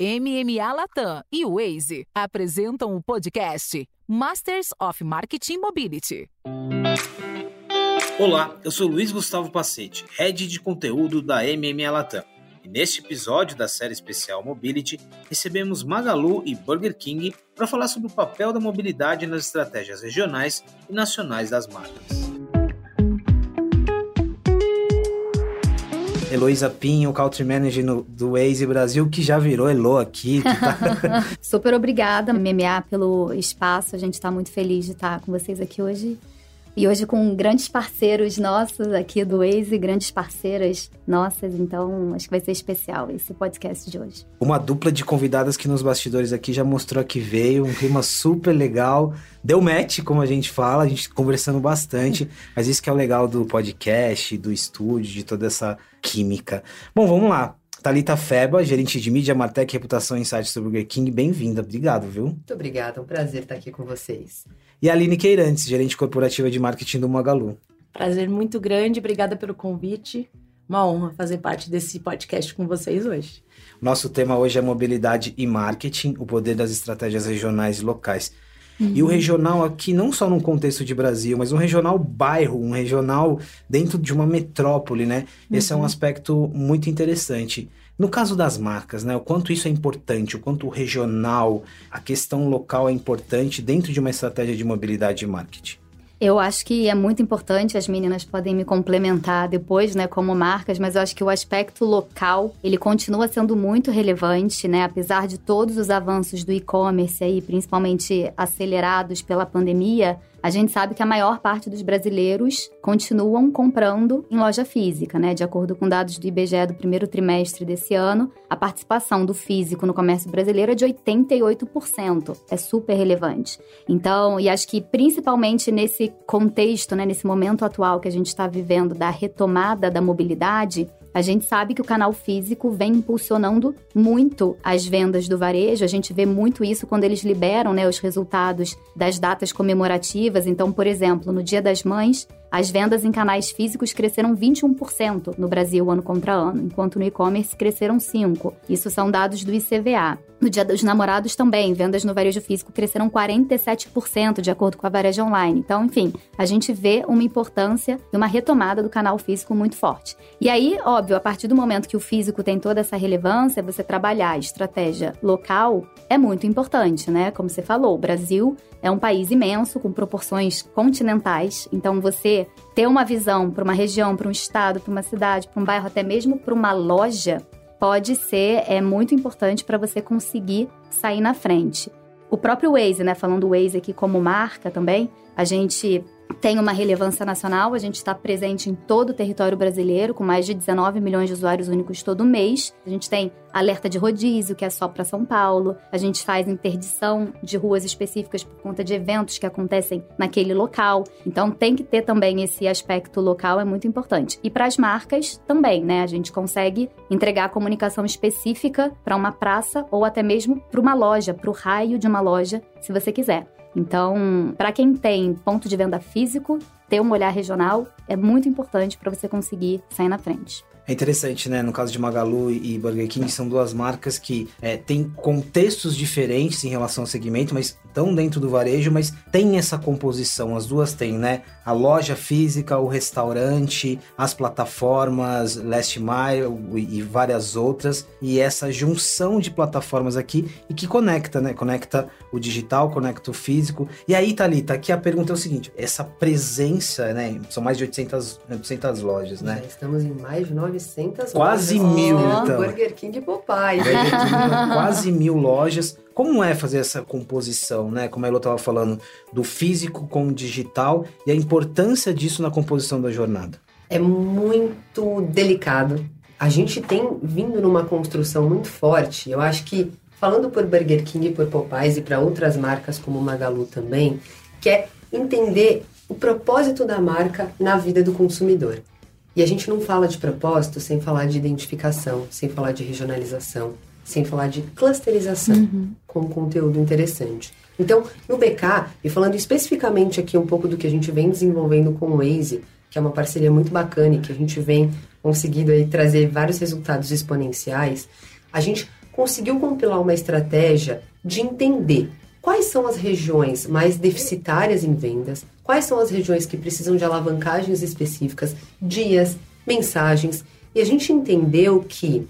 MMA Latam e Waze apresentam o podcast Masters of Marketing Mobility. Olá, eu sou Luiz Gustavo Pacete, head de conteúdo da MMA Latam. E neste episódio da série especial Mobility, recebemos Magalu e Burger King para falar sobre o papel da mobilidade nas estratégias regionais e nacionais das marcas. Heloísa Pinho, Country Manager no, do Waze Brasil, que já virou Elo aqui. Tá... Super obrigada, MMA, pelo espaço. A gente está muito feliz de estar com vocês aqui hoje. E hoje com grandes parceiros nossos aqui do Waze, grandes parceiras nossas, então acho que vai ser especial esse podcast de hoje. Uma dupla de convidadas que nos bastidores aqui já mostrou que veio, um clima super legal. Deu match, como a gente fala, a gente conversando bastante, mas isso que é o legal do podcast, do estúdio, de toda essa química. Bom, vamos lá. Thalita Feba, gerente de mídia, Martec, reputação e insights do Burger King, bem-vinda. Obrigado, viu? Muito obrigada, é um prazer estar aqui com vocês e a Aline Queirantes, gerente corporativa de marketing do Magalu. Prazer muito grande, obrigada pelo convite. Uma honra fazer parte desse podcast com vocês hoje. Nosso tema hoje é mobilidade e marketing, o poder das estratégias regionais e locais. Uhum. E o regional aqui, não só no contexto de Brasil, mas um regional bairro, um regional dentro de uma metrópole, né? Esse uhum. é um uhum. aspecto muito interessante. No caso das marcas, né, o quanto isso é importante, o quanto o regional, a questão local é importante dentro de uma estratégia de mobilidade e marketing. Eu acho que é muito importante, as meninas podem me complementar depois, né, como marcas, mas eu acho que o aspecto local, ele continua sendo muito relevante, né, apesar de todos os avanços do e-commerce aí, principalmente acelerados pela pandemia, a gente sabe que a maior parte dos brasileiros continuam comprando em loja física, né? De acordo com dados do IBGE do primeiro trimestre desse ano, a participação do físico no comércio brasileiro é de 88%. É super relevante. Então, e acho que principalmente nesse contexto, né, nesse momento atual que a gente está vivendo da retomada da mobilidade, a gente sabe que o canal físico vem impulsionando muito as vendas do varejo. A gente vê muito isso quando eles liberam né, os resultados das datas comemorativas. Então, por exemplo, no Dia das Mães, as vendas em canais físicos cresceram 21% no Brasil ano contra ano, enquanto no e-commerce cresceram 5%. Isso são dados do ICVA. No Dia dos Namorados também, vendas no varejo físico cresceram 47%, de acordo com a varejo online. Então, enfim, a gente vê uma importância e uma retomada do canal físico muito forte. E aí, óbvio, a partir do momento que o físico tem toda essa relevância, você trabalhar a estratégia local é muito importante, né? Como você falou, o Brasil é um país imenso, com proporções continentais, então você ter uma visão para uma região, para um estado, para uma cidade, para um bairro, até mesmo para uma loja, pode ser é muito importante para você conseguir sair na frente. O próprio Waze, né, falando do Waze aqui como marca também, a gente tem uma relevância nacional, a gente está presente em todo o território brasileiro, com mais de 19 milhões de usuários únicos todo mês. A gente tem alerta de rodízio, que é só para São Paulo. A gente faz interdição de ruas específicas por conta de eventos que acontecem naquele local. Então tem que ter também esse aspecto local, é muito importante. E para as marcas também, né? A gente consegue entregar comunicação específica para uma praça ou até mesmo para uma loja, para o raio de uma loja, se você quiser. Então, para quem tem ponto de venda físico, ter um olhar regional é muito importante para você conseguir sair na frente. É interessante, né? No caso de Magalu e Burger King, são duas marcas que é, têm contextos diferentes em relação ao segmento, mas estão dentro do varejo, mas tem essa composição. As duas têm, né? A loja física, o restaurante, as plataformas, Last Mile e várias outras. E essa junção de plataformas aqui e que conecta, né? Conecta o digital, conecta o físico. E aí, Thalita, aqui a pergunta é o seguinte: essa presença, né? São mais de 800, 800 lojas, né? Já estamos em mais de 9 900 Quase lojas. mil, oh, então. Burger King Popeye. quase mil lojas. Como é fazer essa composição, né? Como a Elo estava falando, do físico com o digital e a importância disso na composição da jornada? É muito delicado. A gente tem vindo numa construção muito forte. Eu acho que, falando por Burger King, por Popeyes e para outras marcas como Magalu também, que é entender o propósito da marca na vida do consumidor. E a gente não fala de propósito sem falar de identificação, sem falar de regionalização, sem falar de clusterização uhum. com conteúdo interessante. Então, no BK, e falando especificamente aqui um pouco do que a gente vem desenvolvendo com o Waze, que é uma parceria muito bacana e que a gente vem conseguindo aí trazer vários resultados exponenciais, a gente conseguiu compilar uma estratégia de entender quais são as regiões mais deficitárias em vendas, quais são as regiões que precisam de alavancagens específicas, dias, mensagens. E a gente entendeu que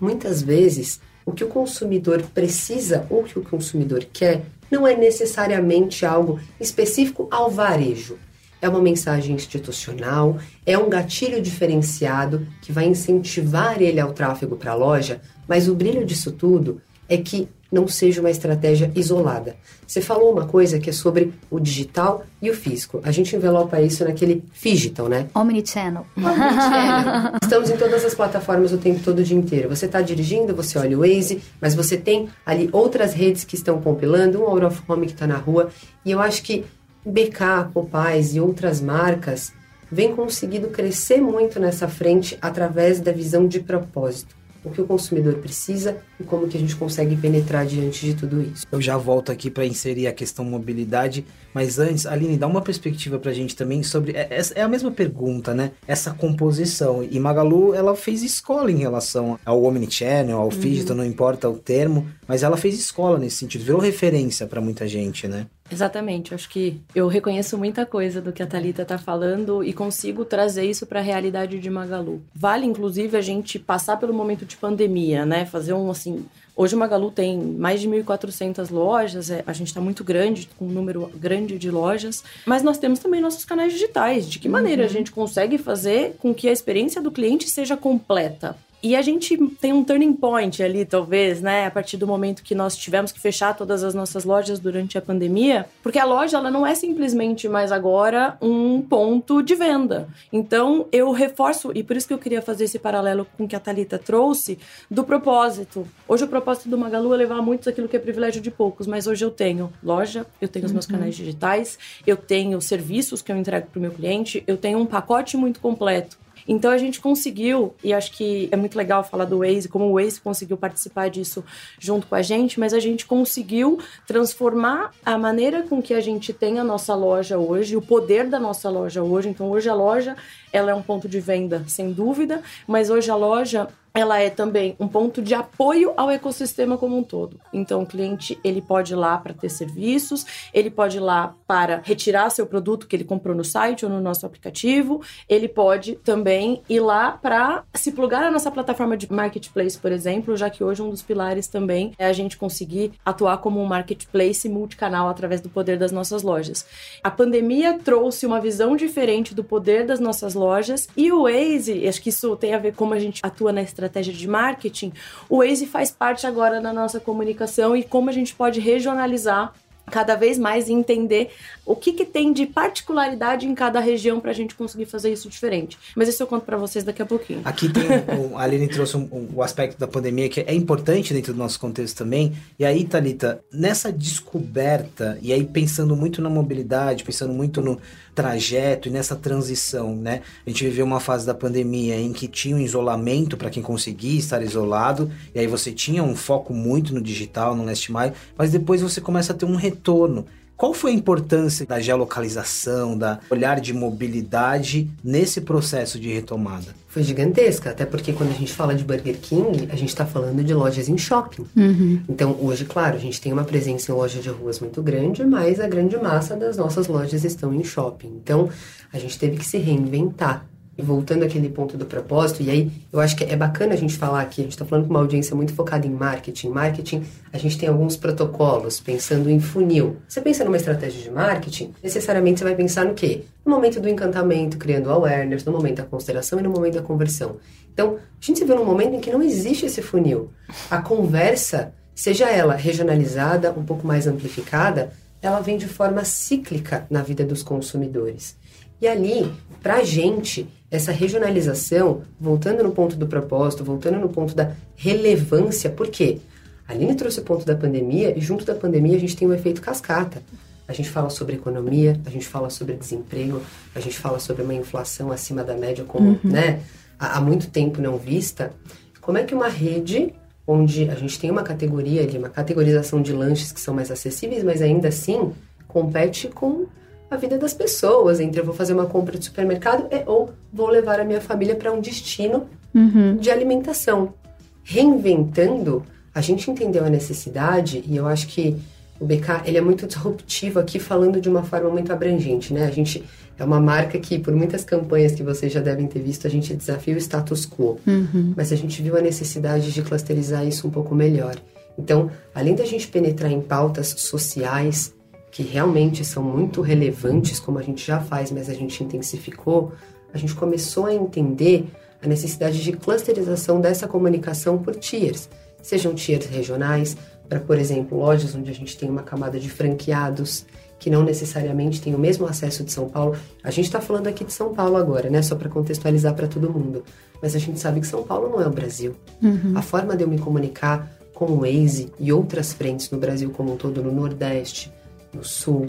muitas vezes o que o consumidor precisa ou o que o consumidor quer não é necessariamente algo específico ao varejo. É uma mensagem institucional, é um gatilho diferenciado que vai incentivar ele ao tráfego para a loja, mas o brilho disso tudo é que não seja uma estratégia isolada. Você falou uma coisa que é sobre o digital e o físico. A gente envelopa isso naquele digital, né? Omnichannel. Omnichannel. Estamos em todas as plataformas o tempo todo, o dia inteiro. Você está dirigindo, você olha o Waze, mas você tem ali outras redes que estão compilando, um out of home que está na rua. E eu acho que BK, Popais e outras marcas vêm conseguindo crescer muito nessa frente através da visão de propósito o que o consumidor precisa e como que a gente consegue penetrar diante de tudo isso. Eu já volto aqui para inserir a questão mobilidade, mas antes, Aline, dá uma perspectiva para a gente também sobre é, é, a mesma pergunta, né? Essa composição. E Magalu, ela fez escola em relação ao omnichannel, ao uhum. digital, não importa o termo, mas ela fez escola nesse sentido, virou referência para muita gente, né? Exatamente, acho que eu reconheço muita coisa do que a Talita está falando e consigo trazer isso para a realidade de Magalu. Vale inclusive a gente passar pelo momento de pandemia, né? Fazer um assim, hoje o Magalu tem mais de 1.400 lojas, é, a gente está muito grande, com um número grande de lojas, mas nós temos também nossos canais digitais. De que maneira uhum. a gente consegue fazer com que a experiência do cliente seja completa? E a gente tem um turning point ali, talvez, né? A partir do momento que nós tivemos que fechar todas as nossas lojas durante a pandemia, porque a loja ela não é simplesmente mais agora um ponto de venda. Então eu reforço, e por isso que eu queria fazer esse paralelo com o que a Thalita trouxe, do propósito. Hoje o propósito do Magalu é levar muitos aquilo que é privilégio de poucos, mas hoje eu tenho loja, eu tenho os meus uhum. canais digitais, eu tenho serviços que eu entrego para o meu cliente, eu tenho um pacote muito completo. Então a gente conseguiu, e acho que é muito legal falar do Waze, como o Waze conseguiu participar disso junto com a gente, mas a gente conseguiu transformar a maneira com que a gente tem a nossa loja hoje, o poder da nossa loja hoje. Então hoje a loja ela é um ponto de venda, sem dúvida, mas hoje a loja ela é também um ponto de apoio ao ecossistema como um todo. Então, o cliente ele pode ir lá para ter serviços, ele pode ir lá para retirar seu produto que ele comprou no site ou no nosso aplicativo, ele pode também ir lá para se plugar na nossa plataforma de marketplace, por exemplo, já que hoje um dos pilares também é a gente conseguir atuar como um marketplace multicanal através do poder das nossas lojas. A pandemia trouxe uma visão diferente do poder das nossas lojas e o Waze, acho que isso tem a ver com como a gente atua na estratégia de marketing, o Waze faz parte agora da nossa comunicação e como a gente pode regionalizar cada vez mais e entender o que, que tem de particularidade em cada região para a gente conseguir fazer isso diferente. Mas isso eu conto para vocês daqui a pouquinho. Aqui tem, um, a Aline trouxe um, um, o aspecto da pandemia que é importante dentro do nosso contexto também. E aí, Thalita, nessa descoberta, e aí pensando muito na mobilidade, pensando muito no trajeto e nessa transição, né? A gente viveu uma fase da pandemia em que tinha um isolamento para quem conseguia estar isolado, e aí você tinha um foco muito no digital, no last mile, mas depois você começa a ter um retorno. Qual foi a importância da geolocalização, da olhar de mobilidade nesse processo de retomada? Foi gigantesca, até porque quando a gente fala de Burger King, a gente está falando de lojas em shopping. Uhum. Então, hoje, claro, a gente tem uma presença em loja de ruas muito grande, mas a grande massa das nossas lojas estão em shopping. Então, a gente teve que se reinventar. E voltando àquele ponto do propósito, e aí eu acho que é bacana a gente falar aqui, a gente está falando com uma audiência muito focada em marketing. Marketing, a gente tem alguns protocolos, pensando em funil. Você pensa numa estratégia de marketing, necessariamente você vai pensar no quê? No momento do encantamento, criando awareness, no momento da consideração e no momento da conversão. Então, a gente se vê num momento em que não existe esse funil. A conversa, seja ela regionalizada, um pouco mais amplificada, ela vem de forma cíclica na vida dos consumidores. E ali, para a gente, essa regionalização, voltando no ponto do propósito, voltando no ponto da relevância, por quê? A Aline trouxe o ponto da pandemia e junto da pandemia a gente tem um efeito cascata. A gente fala sobre economia, a gente fala sobre desemprego, a gente fala sobre uma inflação acima da média como, uhum. né, há, há muito tempo não vista. Como é que uma rede onde a gente tem uma categoria ali, uma categorização de lanches que são mais acessíveis, mas ainda assim compete com a vida das pessoas, entre eu vou fazer uma compra de supermercado e, ou vou levar a minha família para um destino uhum. de alimentação. Reinventando, a gente entendeu a necessidade e eu acho que o BK ele é muito disruptivo aqui, falando de uma forma muito abrangente, né? A gente é uma marca que, por muitas campanhas que vocês já devem ter visto, a gente desafia o status quo. Uhum. Mas a gente viu a necessidade de clusterizar isso um pouco melhor. Então, além da gente penetrar em pautas sociais, que realmente são muito relevantes, como a gente já faz, mas a gente intensificou, a gente começou a entender a necessidade de clusterização dessa comunicação por tiers. Sejam tiers regionais, para, por exemplo, lojas onde a gente tem uma camada de franqueados que não necessariamente têm o mesmo acesso de São Paulo. A gente está falando aqui de São Paulo agora, né? Só para contextualizar para todo mundo. Mas a gente sabe que São Paulo não é o Brasil. Uhum. A forma de eu me comunicar com o Waze e outras frentes no Brasil como um todo, no Nordeste, no Sul,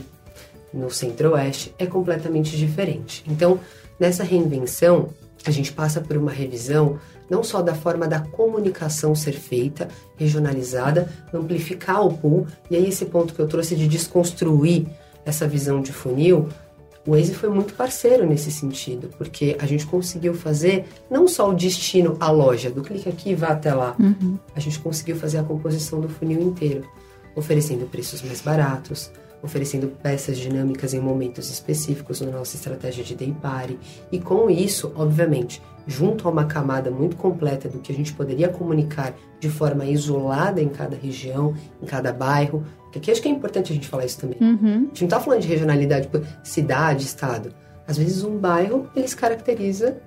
no Centro-Oeste, é completamente diferente. Então, nessa reinvenção, a gente passa por uma revisão não só da forma da comunicação ser feita, regionalizada, amplificar o pool, e aí esse ponto que eu trouxe de desconstruir essa visão de funil, o Waze foi muito parceiro nesse sentido, porque a gente conseguiu fazer não só o destino à loja, do clique aqui e vá até lá, Uhum. a gente conseguiu fazer a composição do funil inteiro, oferecendo preços mais baratos, oferecendo peças dinâmicas em momentos específicos na nossa estratégia de day party. E com isso, obviamente, junto a uma camada muito completa do que a gente poderia comunicar de forma isolada em cada região, em cada bairro, porque aqui acho que é importante a gente falar isso também. Uhum. A gente não tá falando de regionalidade por cidade, estado. Às vezes um bairro, ele se caracteriza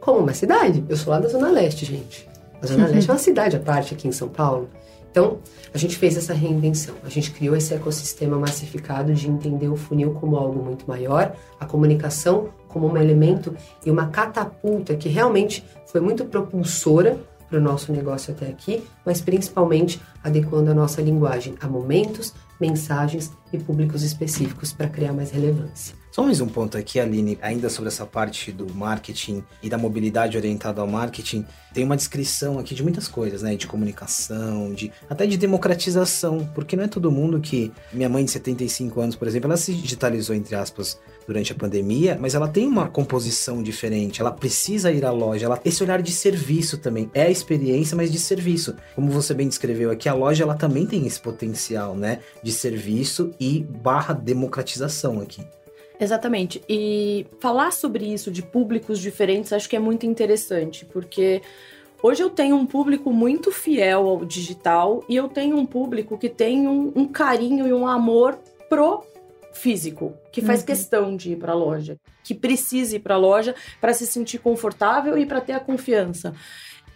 como uma cidade. Eu sou lá da Zona Leste, gente. A Zona Leste é uma cidade à parte aqui em São Paulo. Então, a gente fez essa reinvenção. A gente criou esse ecossistema massificado de entender o funil como algo muito maior, a comunicação como um elemento e uma catapulta que realmente foi muito propulsora para o nosso negócio até aqui, mas principalmente adequando a nossa linguagem a momentos, mensagens e públicos específicos para criar mais relevância. Só mais um ponto aqui, Aline, ainda sobre essa parte do marketing e da mobilidade orientada ao marketing. Tem uma descrição aqui de muitas coisas, né? De comunicação, de até de democratização, porque não é todo mundo que. Minha mãe de 75 anos, por exemplo, ela se digitalizou, entre aspas, durante a pandemia, mas ela tem uma composição diferente, ela precisa ir à loja, ela esse olhar de serviço também, é a experiência, mas de serviço. Como você bem descreveu aqui, a loja ela também tem esse potencial, né, de serviço e barra democratização aqui. Exatamente. E falar sobre isso de públicos diferentes acho que é muito interessante, porque hoje eu tenho um público muito fiel ao digital e eu tenho um público que tem um, um carinho e um amor pro físico, que faz Uhum. questão de ir para a loja, que precisa ir para a loja para se sentir confortável e para ter a confiança.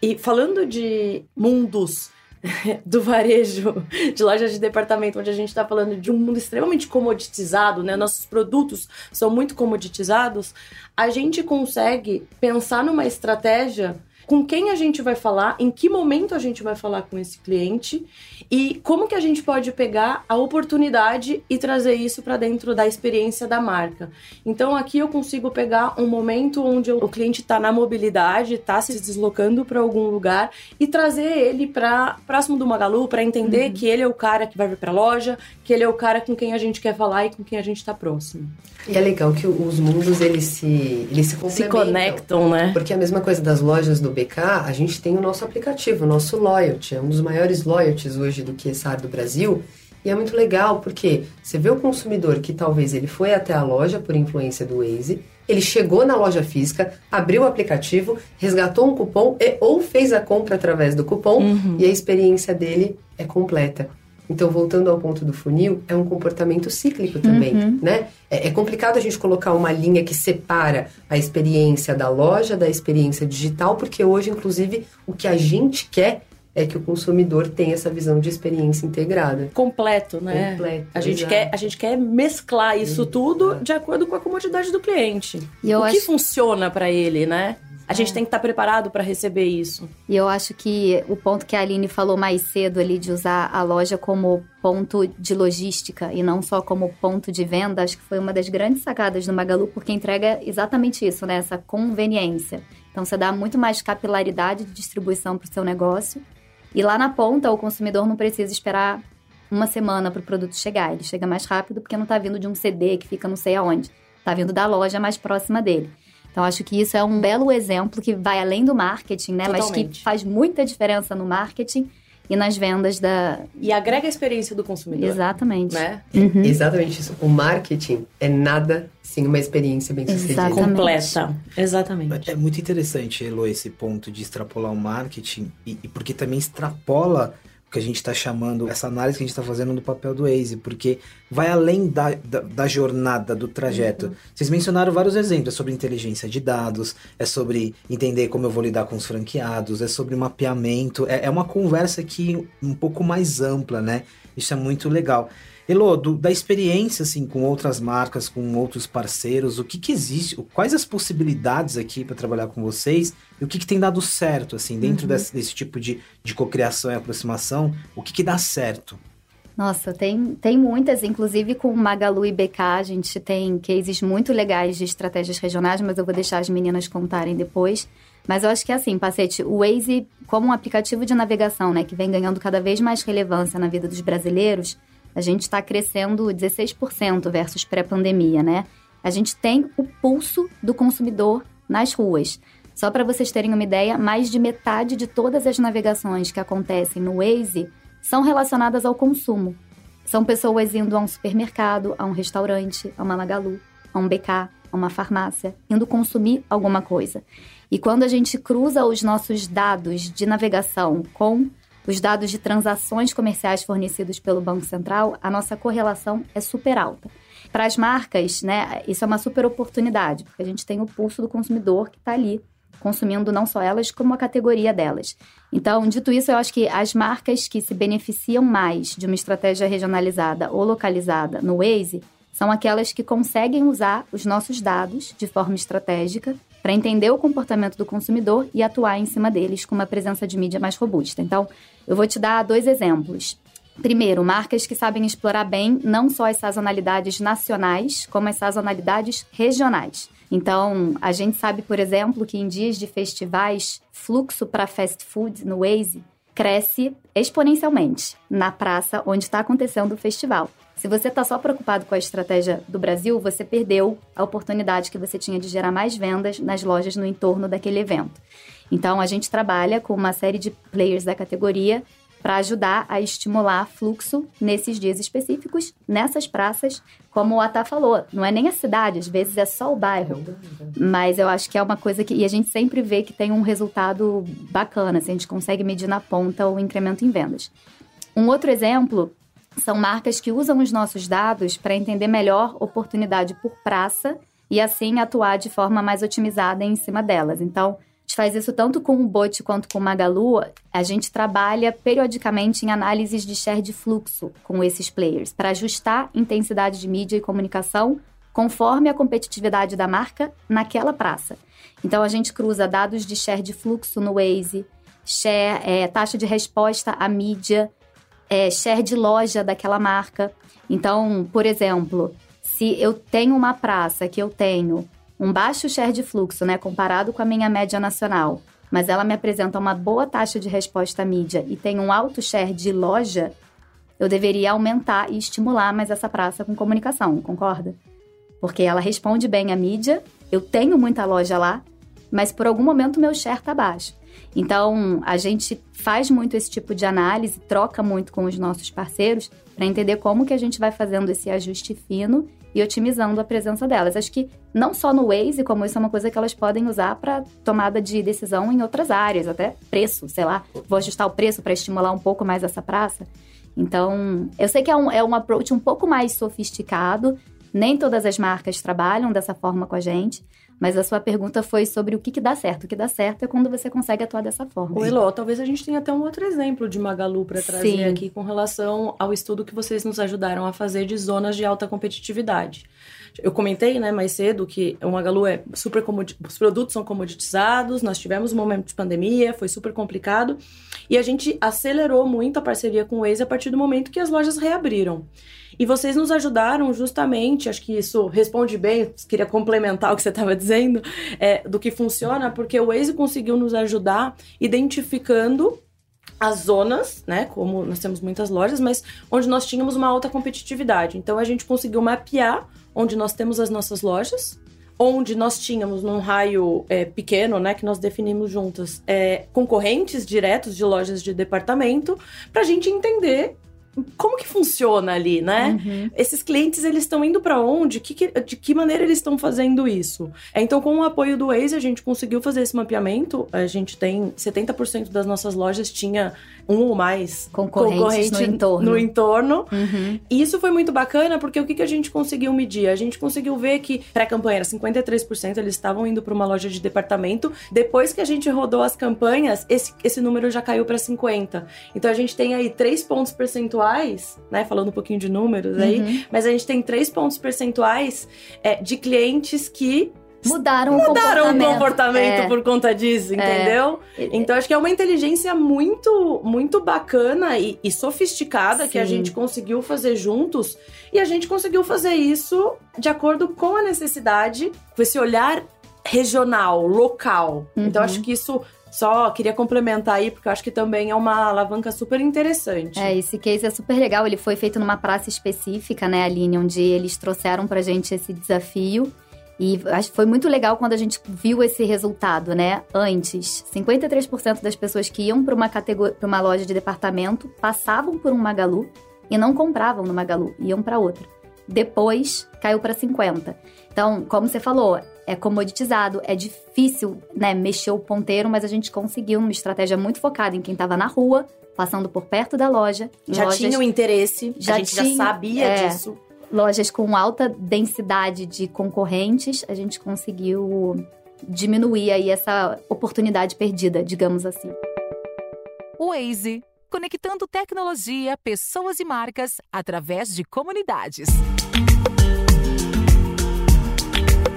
E falando de mundos do varejo, de lojas de departamento, onde a gente está falando de um mundo extremamente comoditizado, né? Nossos produtos são muito comoditizados. A gente consegue pensar numa estratégia com quem a gente vai falar, em que momento a gente vai falar com esse cliente e como que a gente pode pegar a oportunidade e trazer isso para dentro da experiência da marca. Então aqui eu consigo pegar um momento onde o cliente está na mobilidade, está se deslocando para algum lugar e trazer ele para próximo do Magalu para entender que ele é o cara que vai vir para a loja, que ele é o cara com quem a gente quer falar e com quem a gente está próximo. E é legal que os mundos eles se eles se Se conectam, né? Porque a mesma coisa das lojas do BK, a gente tem o nosso aplicativo, o nosso Loyalty. É um dos maiores loyalties hoje do QSR do Brasil. E é muito legal porque você vê o consumidor que talvez ele foi até a loja por influência do Waze, ele chegou na loja física, abriu o aplicativo, resgatou um cupom e, ou fez a compra através do cupom e a experiência dele é completa. Então, voltando ao ponto do funil, é um comportamento cíclico também, né? É, é complicado a gente colocar uma linha que separa a experiência da loja da experiência digital, porque hoje, inclusive, o que a gente quer é que o consumidor tenha essa visão de experiência integrada. Completo, né? Completo, A gente, exato. quer, a gente quer mesclar isso tudo de acordo com a comodidade do cliente. E eu o que acho- funciona para ele, né? A gente tem que estar preparado para receber isso. E eu acho que o ponto que a Aline falou mais cedo ali de usar a loja como ponto de logística e não só como ponto de venda, acho que foi uma das grandes sacadas do Magalu, porque entrega exatamente isso, né? Essa conveniência. Então você dá muito mais capilaridade de distribuição para o seu negócio. E lá na ponta, o consumidor não precisa esperar uma semana para o produto chegar. Ele chega mais rápido porque não está vindo de um CD que fica não sei aonde. Está vindo da loja mais próxima dele. Então, acho que isso é um belo exemplo que vai além do marketing, né? Mas Totalmente. que faz muita diferença no marketing e nas vendas da. E agrega a experiência do consumidor. Exatamente. Né? Uhum. Exatamente isso. O marketing é nada sem uma experiência bem sucedida. Exatamente. Completa. Exatamente. É muito interessante, Elo, esse ponto de extrapolar o marketing, e, e porque também extrapola que a gente está chamando, essa análise que a gente está fazendo do papel do Waze, porque vai além da, da, da jornada, do trajeto. Uhum. Vocês mencionaram vários exemplos, é sobre inteligência de dados, é sobre entender como eu vou lidar com os franqueados, é sobre mapeamento, é, é uma conversa aqui um pouco mais ampla, né? Isso é muito legal. Elo, do, da experiência assim com outras marcas, com outros parceiros, o que, que existe? Quais as possibilidades aqui para trabalhar com vocês? E o que, que tem dado certo assim dentro uhum. desse, desse, tipo de, de cocriação e aproximação? O que, que dá certo? Nossa, tem, tem muitas, inclusive com Magalu e BK, a gente tem cases muito legais de estratégias regionais, mas eu vou deixar as meninas contarem depois. Mas eu acho que é assim, Pacete, o Waze, como um aplicativo de navegação, né, que vem ganhando cada vez mais relevância na vida dos brasileiros, a gente está crescendo 16% versus pré-pandemia, né? A gente tem o pulso do consumidor nas ruas. Só para vocês terem uma ideia, mais de metade de todas as navegações que acontecem no Waze são relacionadas ao consumo. São pessoas indo a um supermercado, a um restaurante, a uma Magalu, a um BK, a uma farmácia, indo consumir alguma coisa. E quando a gente cruza os nossos dados de navegação com os dados de transações comerciais fornecidos pelo Banco Central, a nossa correlação é super alta. Para as marcas, né, isso é uma super oportunidade, porque a gente tem o pulso do consumidor que está ali consumindo não só elas, como a categoria delas. Então, dito isso, eu acho que as marcas que se beneficiam mais de uma estratégia regionalizada ou localizada no Waze são aquelas que conseguem usar os nossos dados de forma estratégica para entender o comportamento do consumidor e atuar em cima deles com uma presença de mídia mais robusta. Então, eu vou te dar dois exemplos. Primeiro, marcas que sabem explorar bem não só as sazonalidades nacionais, como as sazonalidades regionais. Então, a gente sabe, por exemplo, que em dias de festivais, fluxo para fast food no Waze cresce exponencialmente na praça onde está acontecendo o festival. Se você está só preocupado com a estratégia do Brasil, você perdeu a oportunidade que você tinha de gerar mais vendas nas lojas no entorno daquele evento. Então, a gente trabalha com uma série de players da categoria para ajudar a estimular fluxo nesses dias específicos, nessas praças, como o Atá falou. Não é nem a cidade, às vezes é só o bairro. Mas eu acho que é uma coisa que. E a gente sempre vê que tem um resultado bacana, assim, a gente consegue medir na ponta o incremento em vendas. Um outro exemplo são marcas que usam os nossos dados para entender melhor oportunidade por praça e assim atuar de forma mais otimizada em cima delas. Então, gente faz isso tanto com o Bot quanto com o Magalu. A gente trabalha periodicamente em análises de share de fluxo com esses players para ajustar intensidade de mídia e comunicação conforme a competitividade da marca naquela praça. Então, a gente cruza dados de share de fluxo no Waze, share, é, taxa de resposta à mídia, é, share de loja daquela marca. Então, por exemplo, se eu tenho uma praça que eu tenho um baixo share de fluxo, né, comparado com a minha média nacional, mas ela me apresenta uma boa taxa de resposta à mídia e tem um alto share de loja, eu deveria aumentar e estimular mais essa praça com comunicação, concorda? Porque ela responde bem à mídia, eu tenho muita loja lá, mas por algum momento meu share está baixo. Então, a gente faz muito esse tipo de análise, troca muito com os nossos parceiros para entender como que a gente vai fazendo esse ajuste fino e otimizando a presença delas. Acho que não só no Waze, como isso é uma coisa que elas podem usar para tomada de decisão em outras áreas, até preço, sei lá, vou ajustar o preço para estimular um pouco mais essa praça. Então, eu sei que é um, é um approach um pouco mais sofisticado, nem todas as marcas trabalham dessa forma com a gente, mas a sua pergunta foi sobre o que, que dá certo. O que dá certo é quando você consegue atuar dessa forma. O Elô, talvez a gente tenha até um outro exemplo de Magalu para trazer Sim. aqui com relação ao estudo que vocês nos ajudaram a fazer de zonas de alta competitividade. Eu comentei, né, mais cedo que o Magalu é super comod... os produtos são comoditizados, nós tivemos um momento de pandemia, foi super complicado, e a gente acelerou muito a parceria com o Waze a partir do momento que as lojas reabriram. E vocês nos ajudaram justamente, acho que isso responde bem, queria complementar o que você estava dizendo, é, do que funciona, porque o Waze conseguiu nos ajudar identificando as zonas, né, como nós temos muitas lojas, mas onde nós tínhamos uma alta competitividade. Então a gente conseguiu mapear onde nós temos as nossas lojas, onde nós tínhamos num raio é, pequeno, né, que nós definimos juntas, é, concorrentes diretos de lojas de departamento, para a gente entender como que funciona ali, né? Uhum. Esses clientes, eles estão indo para onde? Que, que, de que maneira eles estão fazendo isso? É, então, com o apoio do Waze, a gente conseguiu fazer esse mapeamento. A gente tem 70% das nossas lojas tinha um ou mais concorrentes concorrente no entorno. No entorno. Uhum. E isso foi muito bacana, porque o que, que a gente conseguiu medir? A gente conseguiu ver que pré-campanha era 53%, eles estavam indo para uma loja de departamento. Depois que a gente rodou as campanhas, esse, esse número já caiu para 50%. Então a gente tem aí três pontos percentuais, né? Falando um pouquinho de números aí, uhum. mas a gente tem três pontos percentuais é, de clientes que mudaram, mudaram o comportamento, o comportamento é. por conta disso, é. entendeu? É. Então acho que é uma inteligência muito, muito bacana e, e sofisticada Sim. que a gente conseguiu fazer juntos e a gente conseguiu fazer isso de acordo com a necessidade, com esse olhar regional, local. Uhum. Então acho que isso só queria complementar aí, porque eu acho que também é uma alavanca super interessante. É, esse case é super legal. Ele foi feito numa praça específica, né, Aline? Onde eles trouxeram pra gente esse desafio. E acho que foi muito legal quando a gente viu esse resultado, né? Antes, 53% das pessoas que iam para uma categoria, para uma loja de departamento passavam por um Magalu e não compravam no Magalu, iam para outra. Depois caiu para 50. Então, como você falou, é comoditizado, é difícil, né, mexer o ponteiro, mas a gente conseguiu uma estratégia muito focada em quem estava na rua, passando por perto da loja. Já lojas, tinha o interesse, já a gente tinha, já sabia é, disso lojas com alta densidade de concorrentes, a gente conseguiu diminuir aí essa oportunidade perdida, digamos assim. O Waze, conectando tecnologia, pessoas e marcas através de comunidades.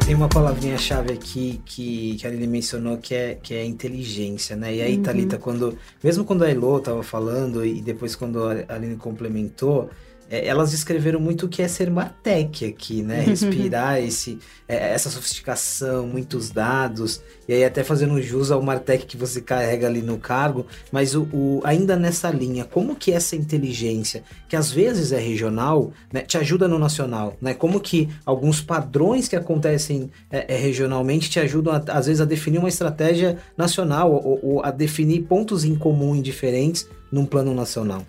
Tem uma palavrinha-chave aqui que, que a Aline mencionou que é, que é inteligência, né? E aí, uhum. Thalita, quando, mesmo quando a Elo estava falando e depois quando a Aline complementou, é, elas descreveram muito o que é ser Martech aqui, né? Respirar esse, é, essa sofisticação, muitos dados, e aí até fazendo jus ao Martech que você carrega ali no cargo, mas o, o, ainda nessa linha, como que essa inteligência, que às vezes é regional, né, te ajuda no nacional, né? Como que alguns padrões que acontecem é, é, regionalmente te ajudam, a, às vezes, a definir uma estratégia nacional ou, ou a definir pontos em comum e diferentes num plano nacional?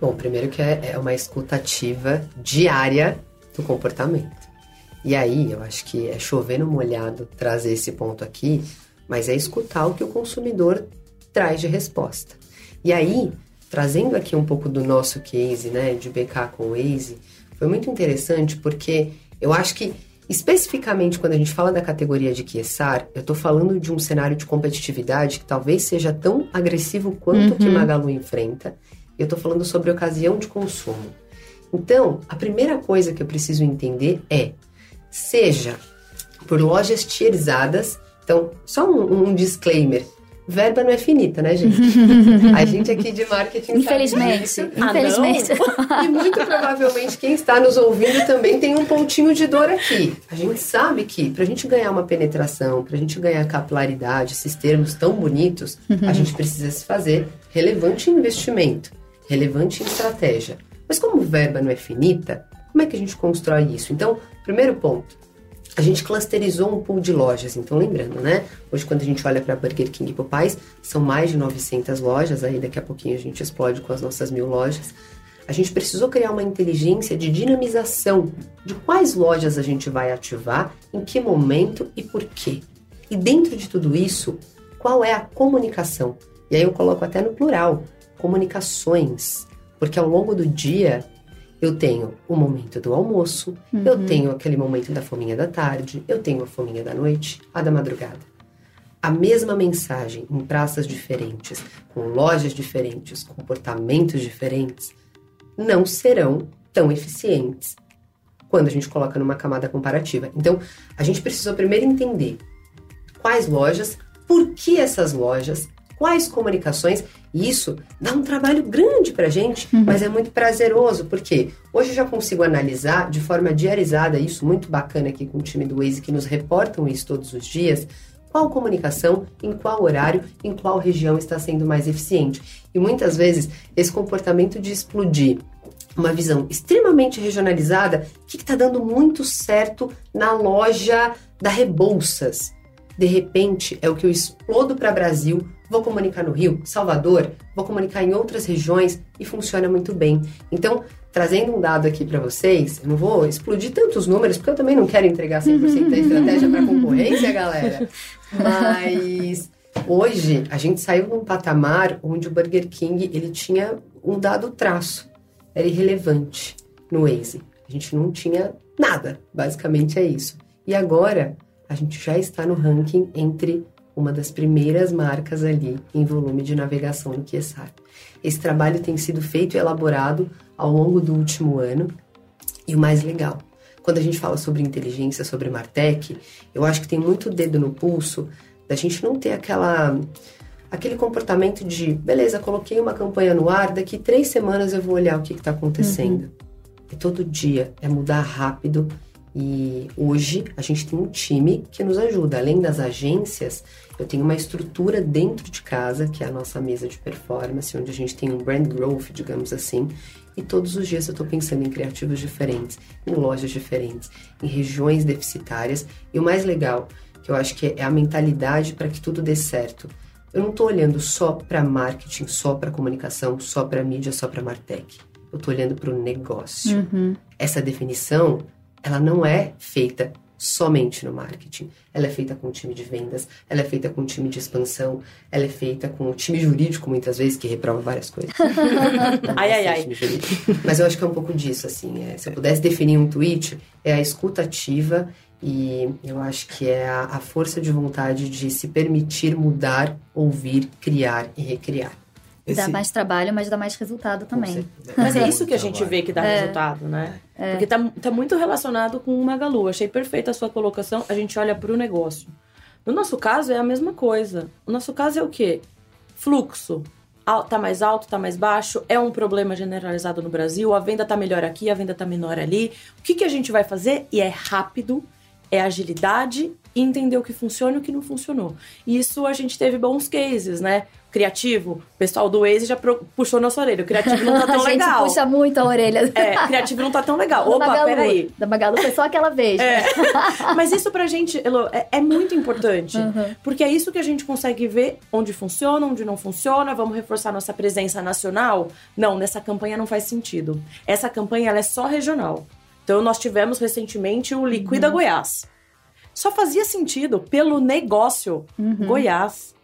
Bom, primeiro que é, é uma escutativa diária do comportamento. E aí, eu acho que é chover no molhado trazer esse ponto aqui, mas é escutar o que o consumidor traz de resposta. E aí, trazendo aqui um pouco do nosso case, né, de BK com o Waze, foi muito interessante porque eu acho que especificamente quando a gente fala da categoria de Kiesar, eu estou falando de um cenário de competitividade que talvez seja tão agressivo quanto uhum. que Magalu enfrenta eu estou falando sobre ocasião de consumo. Então, a primeira coisa que eu preciso entender é, seja por lojas tierizadas, então, só um, um disclaimer, verba não é finita, né, gente? A gente aqui de marketing Infelizmente, infelizmente. Ah, e muito provavelmente quem está nos ouvindo também tem um pontinho de dor aqui. A gente sabe que para a gente ganhar uma penetração, para a gente ganhar capilaridade, esses termos tão bonitos, uhum. a gente precisa se fazer relevante investimento relevante em estratégia. Mas como verba não é finita, como é que a gente constrói isso? Então, primeiro ponto, a gente clusterizou um pool de lojas. Então, lembrando, né? Hoje, quando a gente olha para Burger King e Popeyes, são mais de 900 lojas. Aí, daqui a pouquinho, a gente explode com as nossas mil lojas. A gente precisou criar uma inteligência de dinamização de quais lojas a gente vai ativar, em que momento e por quê. E dentro de tudo isso, qual é a comunicação? E aí eu coloco até no plural comunicações, porque ao longo do dia eu tenho o momento do almoço, uhum. eu tenho aquele momento da fominha da tarde, eu tenho a fominha da noite, a da madrugada. A mesma mensagem em praças diferentes, com lojas diferentes, comportamentos diferentes, não serão tão eficientes quando a gente coloca numa camada comparativa. Então, a gente precisou primeiro entender quais lojas, por que essas lojas, quais comunicações. Isso dá um trabalho grande para gente, uhum. mas é muito prazeroso, porque hoje eu já consigo analisar de forma diarizada isso, muito bacana aqui com o time do Waze, que nos reportam isso todos os dias, qual comunicação, em qual horário, em qual região está sendo mais eficiente. E muitas vezes esse comportamento de explodir uma visão extremamente regionalizada, o que está dando muito certo na loja da Rebouças. De repente, é o que eu explodo para Brasil, vou comunicar no Rio, Salvador, vou comunicar em outras regiões e funciona muito bem. Então, trazendo um dado aqui para vocês, eu não vou explodir tantos números, porque eu também não quero entregar 100% da estratégia para concorrência, galera. Mas hoje a gente saiu num patamar onde o Burger King ele tinha um dado traço, era irrelevante no Waze. A gente não tinha nada, basicamente é isso. E agora a gente já está no ranking entre uma das primeiras marcas ali em volume de navegação no QSAR. Esse trabalho tem sido feito e elaborado ao longo do último ano. E o mais legal, quando a gente fala sobre inteligência, sobre Martech, eu acho que tem muito dedo no pulso da gente não ter aquela aquele comportamento de, beleza, coloquei uma campanha no ar, daqui três semanas eu vou olhar o que está acontecendo. Uhum. É todo dia, é mudar rápido. E hoje a gente tem um time que nos ajuda. Além das agências, eu tenho uma estrutura dentro de casa, que é a nossa mesa de performance, onde a gente tem um brand growth, digamos assim. E todos os dias eu estou pensando em criativos diferentes, em lojas diferentes, em regiões deficitárias. E o mais legal, que eu acho que é a mentalidade para que tudo dê certo. Eu não estou olhando só para marketing, só para comunicação, só para mídia, só para Martech. Eu estou olhando para o negócio. Uhum. Essa definição, ela não é feita somente no marketing. Ela é feita com o time de vendas, ela é feita com o time de expansão, ela é feita com o time jurídico, muitas vezes, que reprova várias coisas. ai, ai, ai. Mas eu acho que é um pouco disso, assim. É, se eu pudesse definir um tweet, é a escuta ativa e eu acho que é a, a força de vontade de se permitir mudar, ouvir, criar e recriar. Esse... Dá mais trabalho, mas dá mais resultado também. Mas é isso que a gente vê que dá é. resultado, né? É. Porque tá, tá muito relacionado com o Magalu. Achei perfeita a sua colocação. A gente olha para o negócio. No nosso caso, é a mesma coisa. O nosso caso é o quê? Fluxo. Tá mais alto, tá mais baixo, é um problema generalizado no Brasil, a venda tá melhor aqui, a venda tá menor ali. O que, que a gente vai fazer? E é rápido, é agilidade e entender o que funciona e o que não funcionou. E isso a gente teve bons cases, né? Criativo, o pessoal do Waze já puxou nossa orelha. O criativo não tá tão legal. a gente legal. puxa muito a orelha. É, criativo não tá tão legal. Da Opa, Magalu, peraí. Da Magalu foi só aquela vez. É. Mas isso pra gente, Elo, é, é muito importante. Uhum. Porque é isso que a gente consegue ver onde funciona, onde não funciona. Vamos reforçar nossa presença nacional? Não, nessa campanha não faz sentido. Essa campanha ela é só regional. Então, nós tivemos recentemente o Liquida uhum. Goiás. Só fazia sentido pelo negócio uhum. Goiás.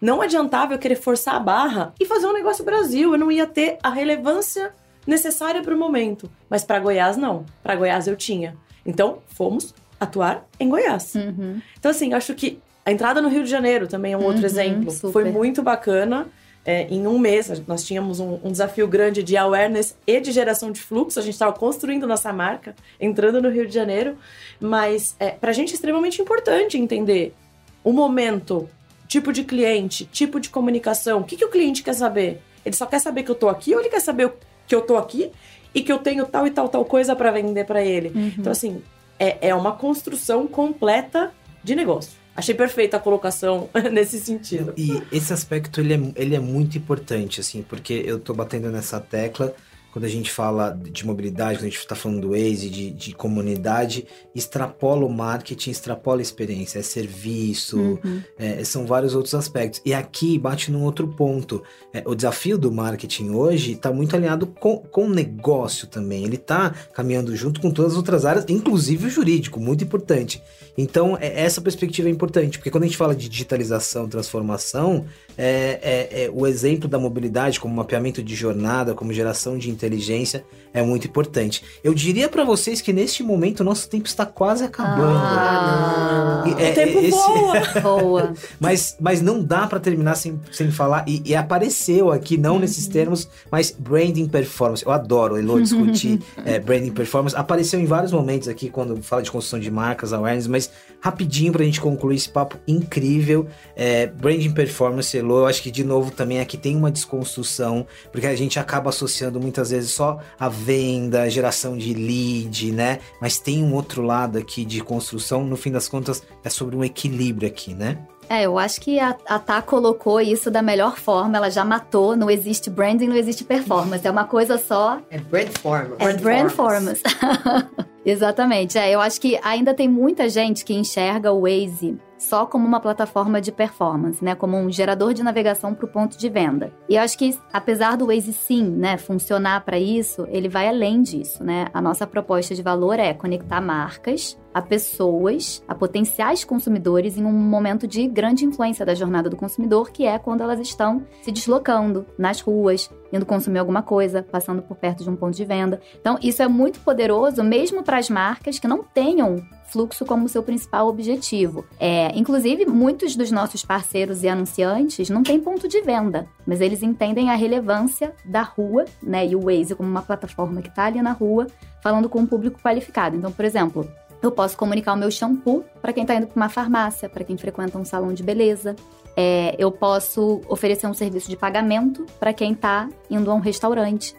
Não adiantava eu querer forçar a barra e fazer um negócio Brasil. Eu não ia ter a relevância necessária para o momento. Mas para Goiás, não. Para Goiás eu tinha. Então, fomos atuar em Goiás. Uhum. Então, assim, acho que a entrada no Rio de Janeiro também é um outro uhum, exemplo. Super. Foi muito bacana é, em um mês, nós tínhamos um, um, desafio grande de awareness e de geração de fluxo. A gente estava construindo nossa marca, entrando no Rio de Janeiro. Mas é, para a gente é extremamente importante entender o momento, tipo de cliente, tipo de comunicação. O que, que o cliente quer saber? Ele só quer saber que eu estou aqui ou ele quer saber que eu estou aqui e que eu tenho tal e tal, tal coisa para vender para ele? Uhum. Então, assim, é, é uma construção completa de negócio. Achei perfeita a colocação nesse sentido. E esse aspecto ele é, ele é muito importante, assim, porque eu tô batendo nessa tecla quando a gente fala de mobilidade, quando a gente está falando do Waze, de, de, comunidade, extrapola o marketing, extrapola a experiência, é serviço, uhum. é, são vários outros aspectos. E aqui bate num outro ponto. É, o desafio do marketing hoje está muito alinhado com, com o negócio também. Ele está caminhando junto com todas as outras áreas, inclusive o jurídico, muito importante. Então, é, essa perspectiva é importante, porque quando a gente fala de digitalização, transformação, é, é, é, o exemplo da mobilidade como mapeamento de jornada, como geração de inteligência é muito importante. Eu diria para vocês que neste momento o nosso tempo está quase acabando. Ah, é, o tempo esse... voa. voa. mas, mas não dá para terminar sem, sem falar, e, e apareceu aqui, não uhum. nesses termos, mas branding performance. Eu adoro, Elo, discutir é, branding performance. Apareceu em vários momentos aqui quando fala de construção de marcas, awareness, mas rapidinho pra gente concluir esse papo incrível. É, branding performance, Elo, eu acho que de novo também aqui tem uma desconstrução, porque a gente acaba associando muitas vezes só a venda, a geração de lead, né? Mas tem um outro lado aqui de construção, no fim das contas, é sobre um equilíbrio aqui, né? É, eu acho que a, a Tá colocou isso da melhor forma, ela já matou, não existe branding, não existe performance, é uma coisa só. É brand performance. É brand performance. Exatamente, é, eu acho que ainda tem muita gente que enxerga o Waze só como uma plataforma de performance, né, como um gerador de navegação para o ponto de venda. E eu acho que apesar do Waze sim, né, funcionar para isso, ele vai além disso, né? A nossa proposta de valor é conectar marcas a pessoas, a potenciais consumidores em um momento de grande influência da jornada do consumidor, que é quando elas estão se deslocando nas ruas, indo consumir alguma coisa, passando por perto de um ponto de venda. Então, isso é muito poderoso, mesmo para as marcas que não tenham fluxo como seu principal objetivo. É, inclusive, muitos dos nossos parceiros e anunciantes não têm ponto de venda, mas eles entendem a relevância da rua, né, e o Waze como uma plataforma que está ali na rua, falando com um público qualificado. Então, por exemplo, eu posso comunicar o meu shampoo para quem está indo para uma farmácia, para quem frequenta um salão de beleza. É, eu posso oferecer um serviço de pagamento para quem está indo a um restaurante.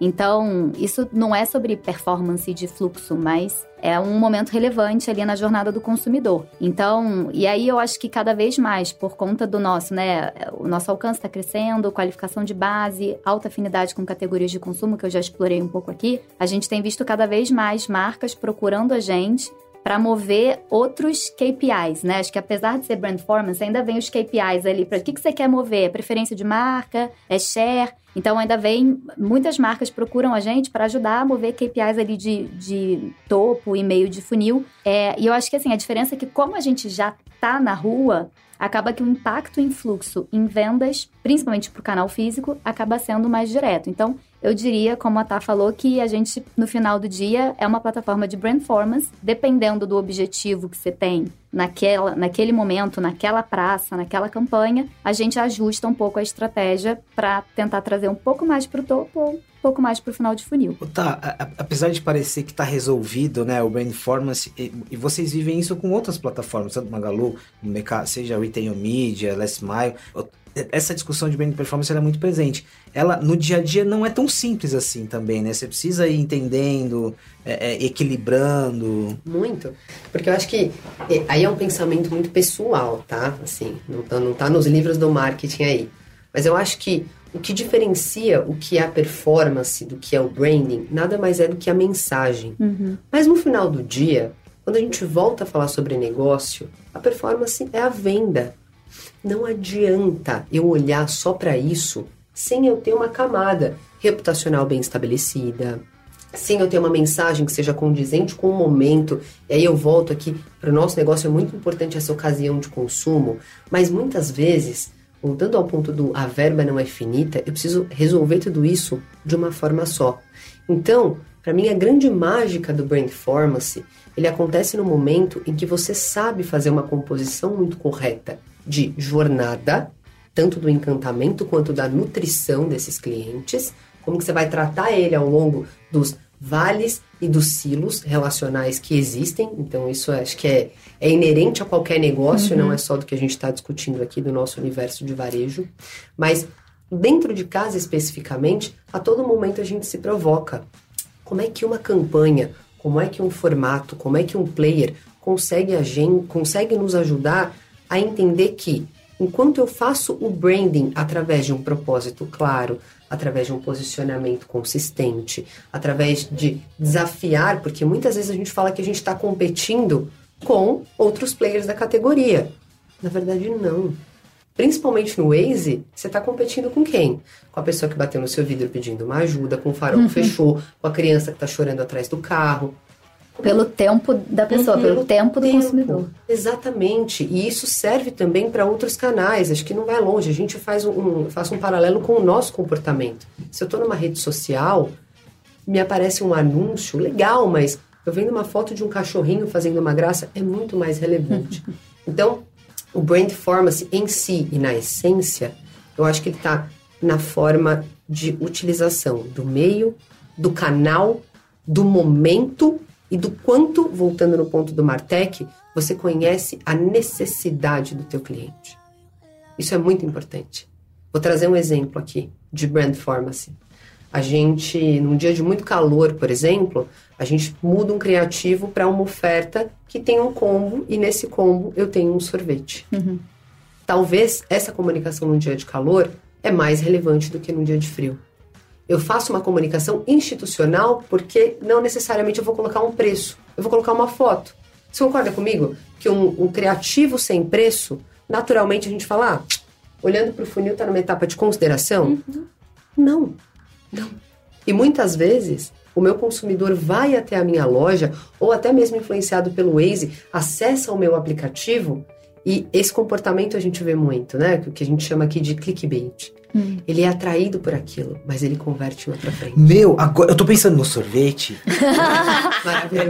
Então, isso não é sobre performance de fluxo, mas é um momento relevante ali na jornada do consumidor. Então, e aí eu acho que cada vez mais, por conta do nosso, né, o nosso alcance está crescendo, qualificação de base, alta afinidade com categorias de consumo, que eu já explorei um pouco aqui, a gente tem visto cada vez mais marcas procurando a gente para mover outros KPIs, né? Acho que apesar de ser brand performance, ainda vem os KPIs ali para o que, que você quer mover, é preferência de marca, é share. Então ainda vem, muitas marcas procuram a gente para ajudar a mover KPIs ali de, de topo e meio de funil. É, e eu acho que assim, a diferença é que como a gente já tá na rua, acaba que o impacto em fluxo em vendas, principalmente para o canal físico, acaba sendo mais direto. Então, eu diria, como a Tá falou, que a gente, no final do dia, é uma plataforma de brand performance, dependendo do objetivo que você tem naquela, naquele momento, naquela praça, naquela campanha, a gente ajusta um pouco a estratégia para tentar trazer um pouco mais para o topo ou um pouco mais para o final de funil. Tá, apesar de parecer que está resolvido, né, o brand performance, e, e, vocês vivem isso com outras plataformas, tanto Magalu, seja Retail Media, Last Mile, essa discussão de brand performance é muito presente. Ela no dia a dia não é tão simples assim também, né? Você precisa ir entendendo, é, é, equilibrando. Muito. Porque eu acho que é, aí é um pensamento muito pessoal, tá? Assim, não tá, não tá nos livros do marketing aí. Mas eu acho que o que diferencia o que é a performance do que é o branding nada mais é do que a mensagem. Uhum. Mas no final do dia, quando a gente volta a falar sobre negócio, a performance é a venda. Não adianta eu olhar só para isso sem eu ter uma camada reputacional bem estabelecida, sem eu ter uma mensagem que seja condizente com o momento. E aí eu volto aqui para o nosso negócio, é muito importante essa ocasião de consumo, mas muitas vezes, voltando ao ponto do a verba não é finita, eu preciso resolver tudo isso de uma forma só. Então, para mim, a grande mágica do Brand Performance, ele acontece no momento em que você sabe fazer uma composição muito correta de jornada, tanto do encantamento quanto da nutrição desses clientes, como que você vai tratar ele ao longo dos vales e dos silos relacionais que existem. Então, isso acho que é, é inerente a qualquer negócio, uhum. não é só do que a gente está discutindo aqui do nosso universo de varejo. Mas dentro de casa especificamente, a todo momento a gente se provoca. Como é que uma campanha, como é que um formato, como é que um player consegue, a gente, consegue nos ajudar a entender que enquanto eu faço o branding através de um propósito claro, através de um posicionamento consistente, através de desafiar, porque muitas vezes a gente fala que a gente está competindo com outros players da categoria. Na verdade, não. Principalmente no Waze, você está competindo com quem? Com a pessoa que bateu no seu vidro pedindo uma ajuda, com o farol uhum. que fechou, com a criança que está chorando atrás do carro. Pelo tempo da pessoa, uhum, pelo tempo do tempo. consumidor. Exatamente. E isso serve também para outros canais. Acho que não vai longe. A gente faz um, um, faz um paralelo com o nosso comportamento. Se eu estou numa rede social, me aparece um anúncio legal, mas eu vendo uma foto de um cachorrinho fazendo uma graça, é muito mais relevante. então, o brand performance em si e na essência, eu acho que ele está na forma de utilização do meio, do canal, do momento e do quanto, voltando no ponto do Martech, você conhece a necessidade do teu cliente. Isso é muito importante. Vou trazer um exemplo aqui de brand pharmacy. A gente, num dia de muito calor, por exemplo, a gente muda um criativo para uma oferta que tem um combo e nesse combo eu tenho um sorvete. Uhum. Talvez essa comunicação no dia de calor é mais relevante do que no dia de frio. Eu faço uma comunicação institucional porque não necessariamente eu vou colocar um preço, eu vou colocar uma foto. Você concorda comigo que um, um criativo sem preço, naturalmente a gente fala, ah, olhando para o funil, está numa etapa de consideração? Uhum. Não, não. E muitas vezes o meu consumidor vai até a minha loja ou até mesmo influenciado pelo Waze, acessa o meu aplicativo e esse comportamento a gente vê muito, né? O que a gente chama aqui de clickbait. Hum. Ele é atraído por aquilo, mas ele converte em outra frente. Meu, agora eu tô pensando no sorvete.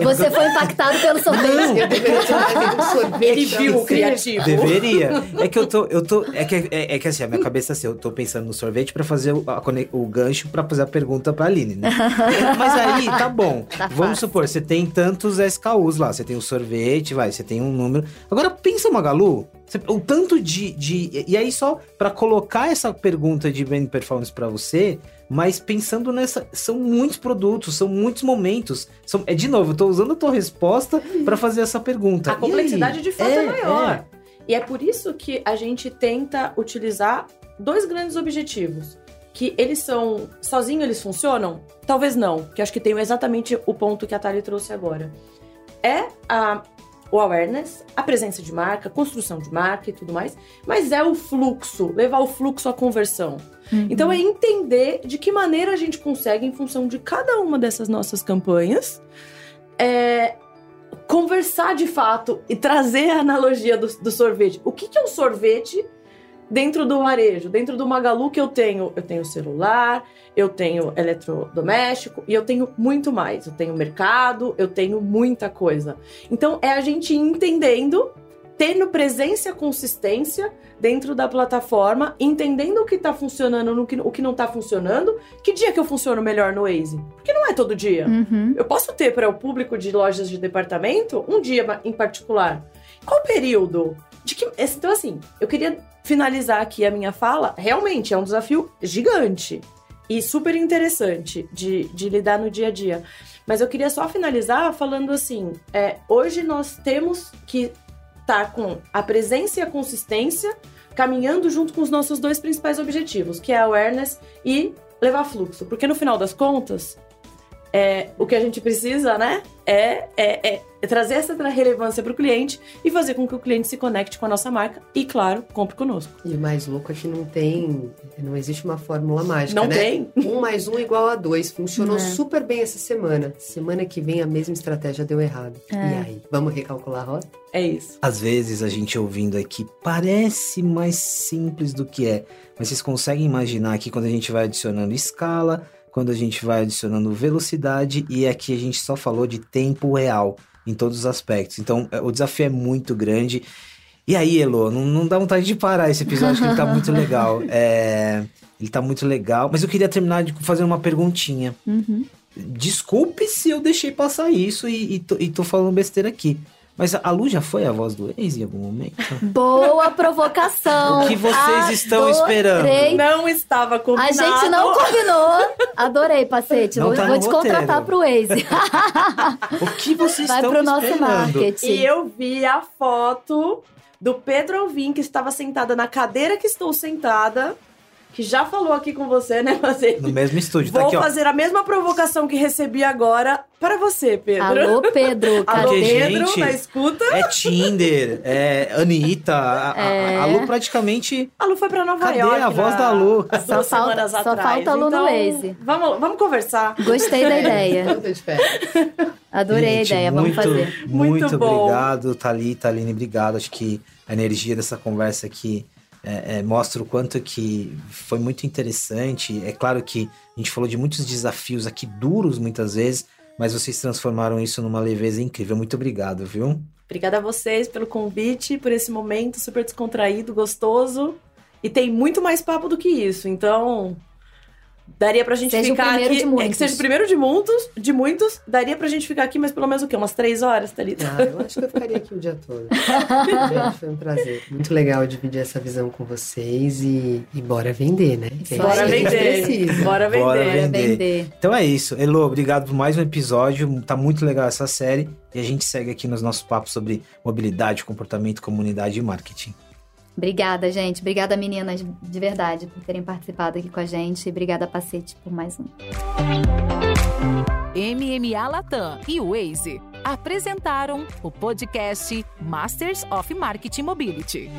Você foi impactado pelo sorvete. Não, eu deveria ter um sorvete. Ele viu o criativo. Deveria. É que eu tô. Eu tô é, que, é, é que assim, a minha cabeça assim, eu tô pensando no sorvete pra fazer o, a, o gancho pra fazer a pergunta pra Aline, né? mas aí, tá bom. Tá Vamos supor, você tem tantos SKUs lá. Você tem o sorvete, vai, você tem um número. Agora pensa, Magalu, o tanto de, de. E aí, só para colocar essa pergunta de brand performance para você, mas pensando nessa. São muitos produtos, são muitos momentos. São, é de novo, eu tô usando a tua resposta para fazer essa pergunta. A complexidade de fato é, é maior. É. E é por isso que a gente tenta utilizar dois grandes objetivos. Que eles são. Sozinhos eles funcionam? Talvez não, que acho que tem exatamente o ponto que a Thalia trouxe agora. É a o awareness, a presença de marca, construção de marca e tudo mais, mas é o fluxo, levar o fluxo à conversão. Uhum. Então é entender de que maneira a gente consegue, em função de cada uma dessas nossas campanhas, é, conversar de fato e trazer a analogia do, do sorvete. O que, que é um sorvete dentro do varejo, dentro do Magalu que eu tenho, eu tenho celular, eu tenho eletrodoméstico e eu tenho muito mais. Eu tenho mercado, eu tenho muita coisa. Então é a gente entendendo, tendo presença e consistência dentro da plataforma, entendendo o que está funcionando, no que, o que não está funcionando. Que dia que eu funciono melhor no Waze? Porque não é todo dia. Uhum. Eu posso ter para o público de lojas de departamento um dia em particular. Qual período? De que, então, assim, eu queria finalizar aqui a minha fala. Realmente é um desafio gigante e super interessante de, de lidar no dia a dia. Mas eu queria só finalizar falando assim: é, hoje nós temos que estar tá com a presença e a consistência caminhando junto com os nossos dois principais objetivos, que é a awareness e levar fluxo. Porque no final das contas, é, o que a gente precisa, né, é, é, é é trazer essa relevância para o cliente e fazer com que o cliente se conecte com a nossa marca e, claro, compre conosco. E o mais louco é que não tem, não existe uma fórmula mágica, não né? tem. Um mais um igual a dois. Funcionou é. super bem essa semana. Semana que vem a mesma estratégia deu errado. É. E aí, vamos recalcular a rota? É isso. Às vezes a gente ouvindo aqui parece mais simples do que é, mas vocês conseguem imaginar que quando a gente vai adicionando escala, quando a gente vai adicionando velocidade e aqui a gente só falou de tempo real em todos os aspectos. Então, é, o desafio é muito grande. E aí, Elo, não, não dá vontade de parar esse episódio, que ele tá muito legal. É, ele tá muito legal. Mas eu queria terminar de fazer uma perguntinha. Uhum. Desculpe se eu deixei passar isso e, e, tô, e tô falando besteira aqui. Mas a Lu já foi a voz do ex em algum momento? Boa provocação! o que vocês Adorei. estão esperando? Não estava combinado. A gente não combinou. Adorei, Pacete. Não tá Vou te roteiro. contratar pro ex. o que vocês Vai estão pro esperando? nosso marketing. E eu vi a foto do Pedro Alvim, que estava sentada na cadeira que estou sentada que já falou aqui com você, né, fazer No mesmo estúdio, tá Vou aqui, fazer a mesma provocação que recebi agora para você, Pedro. Alô, Pedro. Alô, Pedro, gente, na escuta. É Tinder, é Anitta, a, É. a, a Lu praticamente... A Lu foi pra Nova Cadê York. a voz na- da Lu? Só duas falta- semanas só atrás. falta a Lu no então, Waze. Vamos, vamos conversar. Gostei da ideia. Eu tô de. Adorei Gente, a ideia. Vamos muito, fazer. Muito, Muito bom. obrigado, Thalita, Aline, obrigado. Acho que a energia dessa conversa aqui é, é, mostra o quanto que foi muito interessante. É claro que a gente falou de muitos desafios aqui duros muitas vezes, mas vocês transformaram isso numa leveza incrível. Muito obrigado, viu? Obrigada a vocês pelo convite, por esse momento super descontraído, gostoso. E tem muito mais papo do que isso. Então, daria pra gente Seja o ficar primeiro aqui. de muitos. É, que seja o primeiro de muitos, de muitos. Daria pra gente ficar aqui, mas pelo menos o quê? Umas três horas, Thalita? Ah, eu acho que eu ficaria aqui o dia todo. Gente, foi um prazer. Muito legal dividir essa visão com vocês e, e bora vender, né? É Bora vender. Bora vender. Bora. Vender. Então é isso. Elo, obrigado por mais um episódio. Tá muito legal essa série. E a gente segue aqui nos nossos papos sobre mobilidade, comportamento, comunidade e marketing. Obrigada, gente. Obrigada, meninas, de verdade, por terem participado aqui com a gente. Obrigada, Pacete, por mais um. MMA Latam e Waze apresentaram o podcast Masters of Marketing Mobility.